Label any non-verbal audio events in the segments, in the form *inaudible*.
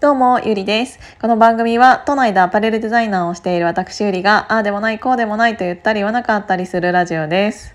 どうも、ゆりです。この番組は、都内でアパレルデザイナーをしている私ゆりが、ああでもない、こうでもないと言ったり言わなかったりするラジオです。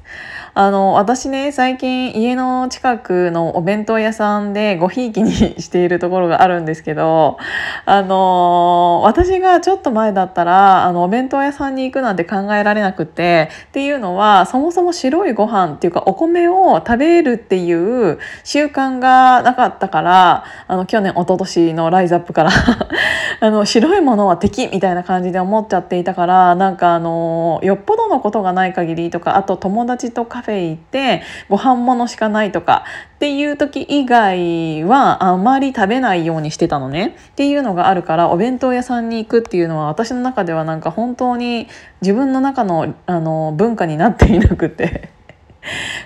あの、私ね、最近家の近くのお弁当屋さんでごひいきにしているところがあるんですけど、*laughs* あの、私がちょっと前だったら、あの、お弁当屋さんに行くなんて考えられなくて、っていうのは、そもそも白いご飯っていうか、お米を食べるっていう習慣がなかったから、あの、去年、一昨年のライズアップから *laughs* あの白いものは敵みたいな感じで思っちゃっていたからなんかあのよっぽどのことがない限りとかあと友達とカフェ行ってご飯物しかないとかっていう時以外はあまり食べないようにしてたのねっていうのがあるからお弁当屋さんに行くっていうのは私の中ではなんか本当に自分の中のあの文化になっていなくて。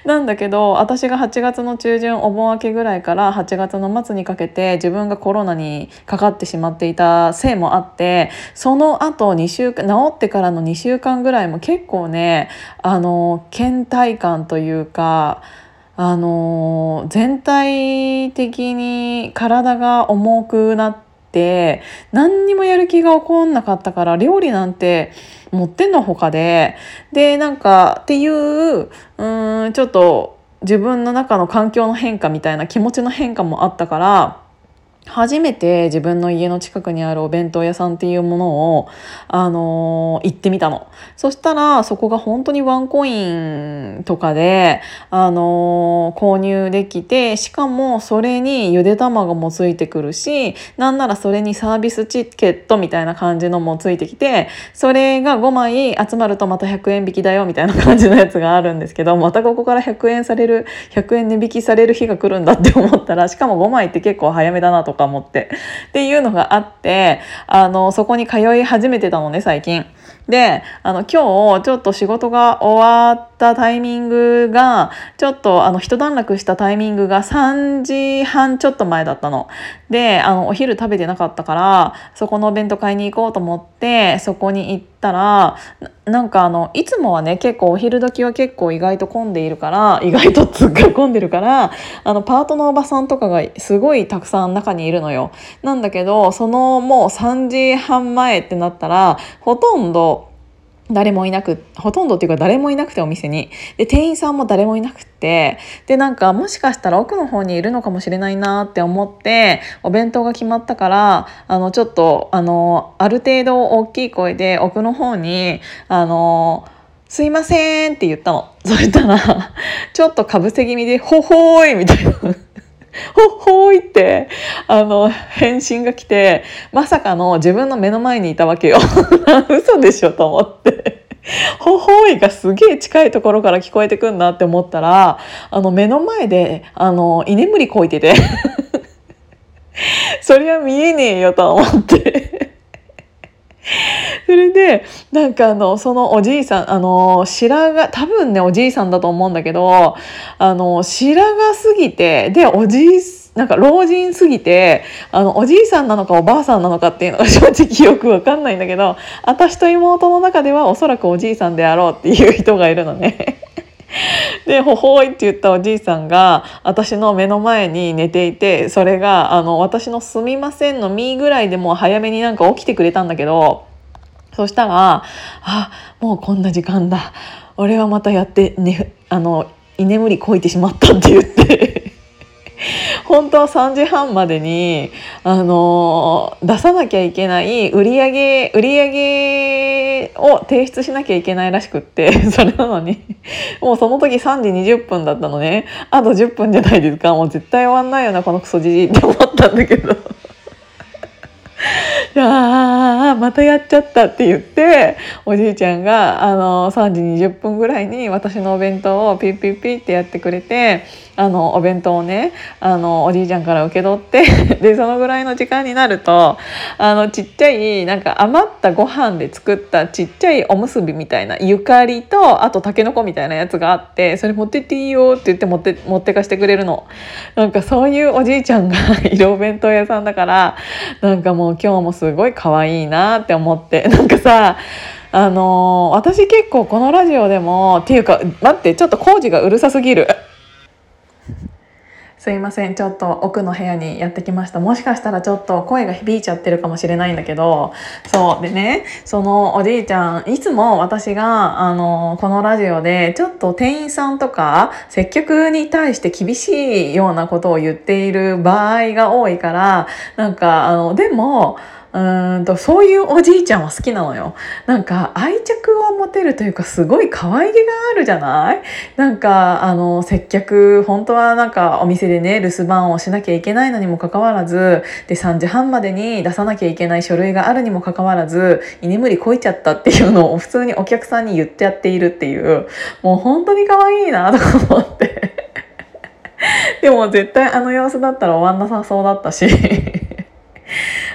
なんだけど私が8月の中旬お盆明けぐらいから8月の末にかけて自分がコロナにかかってしまっていたせいもあってその後2週間治ってからの2週間ぐらいも結構ねあの倦怠感というかあの全体的に体が重くなって何にもやる気が起こんなかったから料理なんて持ってんのほかで。でなんかっていううんちょっと自分の中の環境の変化みたいな気持ちの変化もあったから初めて自分の家の近くにあるお弁当屋さんっていうものを、あのー、行ってみたの。そしたらそこが本当にワンコインとかで、あのー、購入できてしかもそれにゆで卵もついてくるしなんならそれにサービスチケットみたいな感じのもついてきてそれが5枚集まるとまた100円引きだよみたいな感じのやつがあるんですけどまたここから100円される100円値引きされる日が来るんだって思ったらしかも5枚って結構早めだなとか思ってっていうのがあってあのそこに通い始めてたのね最近。であの今日ちょっと仕事が終わってたタイミングがちょっとあの一段落したタイミングが3時半ちょっと前だったの。であのお昼食べてなかったからそこのお弁当買いに行こうと思ってそこに行ったらなんかあのいつもはね結構お昼時は結構意外と混んでいるから意外と突っ込んでるからあのパートのおばさんとかがすごいたくさん中にいるのよ。なんだけどそのもう3時半前ってなったらほとんど誰もいなくほとんどっていうか誰もいなくてお店にで店員さんも誰もいなくってでなんかもしかしたら奥の方にいるのかもしれないなって思ってお弁当が決まったからあのちょっとあのある程度大きい声で奥の方にあのすいませんって言ったの。そしたら、ちょっとかぶせ気味で、ほほーいみたいな。ほっほーいって、あの、返信が来て、まさかの自分の目の前にいたわけよ。*laughs* 嘘でしょと思って。ほほーいがすげえ近いところから聞こえてくんなって思ったら、あの、目の前で、あの、居眠りこいてて。*laughs* そりゃ見えねえよと思って。*laughs* それでなんかあのそのおじいさんあの白髪多分ねおじいさんだと思うんだけどあの白髪すぎてでおじいなんか老人すぎてあのおじいさんなのかおばあさんなのかっていうのが正直よくわかんないんだけど私と妹の中ではおそらくおじいさんであろうっていう人がいるのね。で「ほほい」って言ったおじいさんが私の目の前に寝ていてそれがあの私の「すみません」の「み」ぐらいでもう早めになんか起きてくれたんだけどそしたら「あもうこんな時間だ。俺はまたやって、ね、あの居眠りこいてしまった」って言って。本当は3時半までに、あの出さなきゃいけない売り上げ売り上げを提出しなきゃいけないらしくって *laughs* それなのに。もうその時3時20分だったのね。あと10分じゃないですか。もう絶対終わんないよなこのクソじじいって思ったんだけど。*laughs* やまたやっちゃったって言っておじいちゃんがあの3時20分ぐらいに私のお弁当をピッピッピッってやってくれてあのお弁当をねあのおじいちゃんから受け取って *laughs* でそのぐらいの時間になるとあのちっちゃいなんか余ったご飯で作ったちっちゃいおむすびみたいなゆかりとあとたけのこみたいなやつがあってそれ持ってっていいよって言って持って持ってかしてくれるの。なんかそういうおじいちゃんが *laughs* いるお弁当屋さんだからなんかもう今日もすごい可愛いなって思って。*laughs* なんかさあのー、私結構このラジオでもっていうか待ってちょっと工事がうるさすぎる。すいません。ちょっと奥の部屋にやってきました。もしかしたらちょっと声が響いちゃってるかもしれないんだけどそうでね。そのおじいちゃんいつも私があのこのラジオでちょっと店員さんとか接客に対して厳しいようなことを言っている場合が多いからなんかあのでもうんとそういうおじいちゃんは好きなのよ。なんか愛着を持てるというかすごい可愛げがあるじゃない？なんかあの接客本当はなんかお店でね留守番をしなきゃいけないのにもかかわらずで3時半までに出さなきゃいけない書類があるにもかかわらず居眠りこいちゃったっていうのを普通にお客さんに言ってやっているっていうもう本当に可愛いなと思って。*laughs* でも絶対あの様子だったら終わんなさそうだったし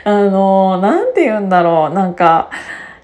あのなんて言うんだろう。なんか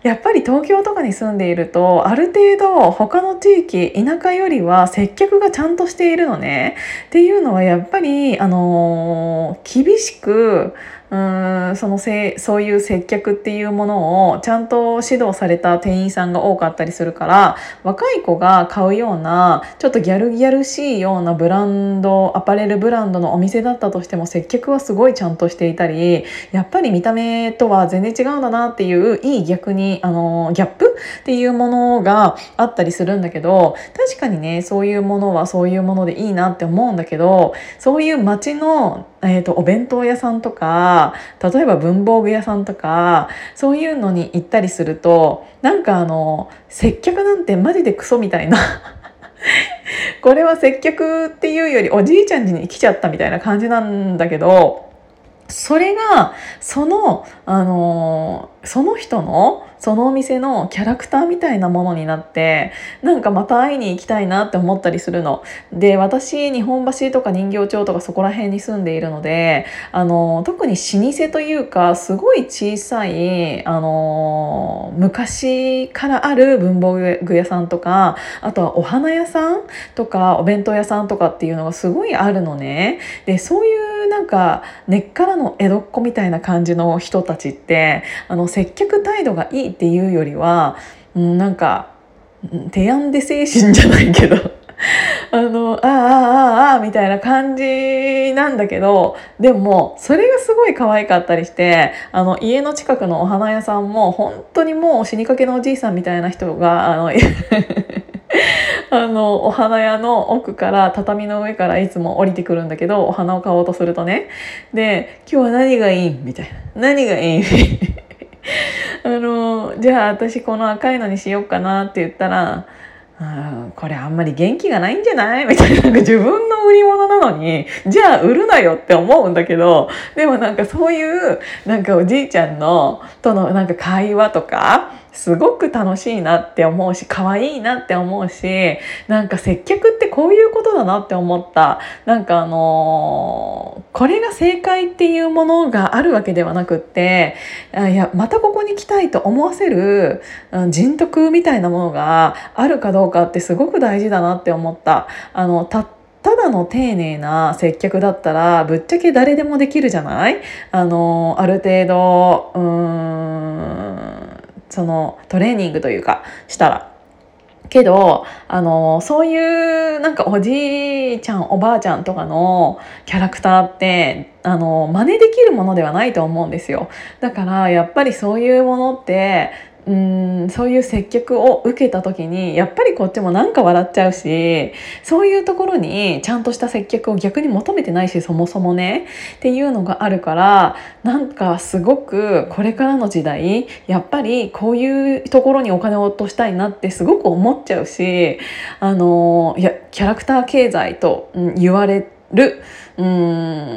やっぱり東京とかに住んでいるとある程度他の地域田舎よりは接客がちゃんとしているのね。っていうのはやっぱりあの厳しくうーんそのせそういう接客っていうものをちゃんと指導された店員さんが多かったりするから若い子が買うようなちょっとギャルギャルしいようなブランドアパレルブランドのお店だったとしても接客はすごいちゃんとしていたりやっぱり見た目とは全然違うんだなっていういい逆にあのギャップっていうものがあったりするんだけど確かにねそういうものはそういうものでいいなって思うんだけどそういう街のえーと、お弁当屋さんとか例えば文房具屋さんとかそういうのに行ったりするとなんかあの接客なんてマジでクソみたいな。*laughs* これは接客っていうよりおじいちゃん家に来ちゃったみたいな感じなんだけどそれがその、あのその人のそのお店のキャラクターみたいなものになってなんかまた会いに行きたいなって思ったりするの。で私日本橋とか人形町とかそこら辺に住んでいるのであの特に老舗というかすごい小さいあの昔からある文房具屋さんとかあとはお花屋さんとかお弁当屋さんとかっていうのがすごいあるのね。でそういうなんか根っからの江戸っ子みたいな感じの人たちってあの接客態度がいいっていうよりは、うん、なんか提案で精神じゃないけど *laughs* あのああああああみたいな感じなんだけどでもそれがすごい可愛かったりしてあの家の近くのお花屋さんも本当にもう死にかけのおじいさんみたいな人があの *laughs* *laughs* あのお花屋の奥から畳の上からいつも降りてくるんだけどお花を買おうとするとねで「今日は何がいい?」みたいな「何がいい? *laughs*」あのじゃあ私この赤いのにしようかなって言ったらあこれあんまり元気がないんじゃない？みたいななんか自分の売り物なのにじゃあ売るなよって思うんだけどでもなんかそういうなんかおじいちゃんのとのなんか会話とかすごく楽しいなって思うし可愛いなって思うしなんか接客ってこういうことだなって思ったなんかあのー、これが正解っていうものがあるわけではなくってあいやまたここに来たいと思わせる人徳みたいなものがあるかどうかってすごく大事だなって思った。あのたただの丁寧な接客だったらぶっちゃけ誰でもできるじゃない？あのある程度うーんそのトレーニングというかしたら。けどあのそういうなんかおじいちゃんおばあちゃんとかのキャラクターってあの真似できるものではないと思うんですよだからやっぱりそういうものってうーんそういう接客を受けた時にやっぱりこっちもなんか笑っちゃうしそういうところにちゃんとした接客を逆に求めてないしそもそもねっていうのがあるからなんかすごくこれからの時代やっぱりこういうところにお金を落としたいなってすごく思っちゃうしあのいやキャラクター経済と言われるう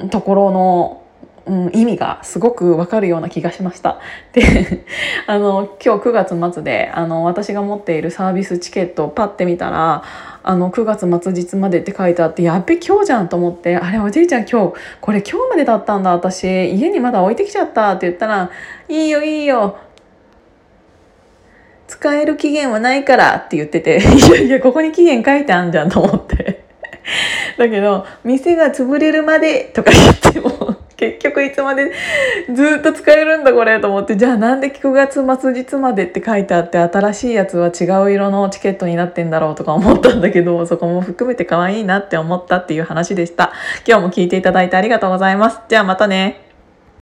んところのうん、意味がすごくわかるような気がしました。で *laughs* あの今日9月末であの私が持っているサービスチケットをパッて見たらあの9月末日までって書いてあってやっべ今日じゃんと思ってあれおじいちゃん今日これ今日までだったんだ私。家にまだ置いてきちゃったって言ったら「いいよいいよ。使える期限はないから」って言ってて *laughs* いやいやここに期限書いてあんじゃんと思って。だけど「店が潰れるまで」とか言っても結局いつまでずっと使えるんだこれと思ってじゃあなんで9月末日までって書いてあって新しいやつは違う色のチケットになってんだろうとか思ったんだけどそこも含めて可愛いなって思ったっていう話でした。今日も聞いていただいてありがとうございます。じゃあまたね。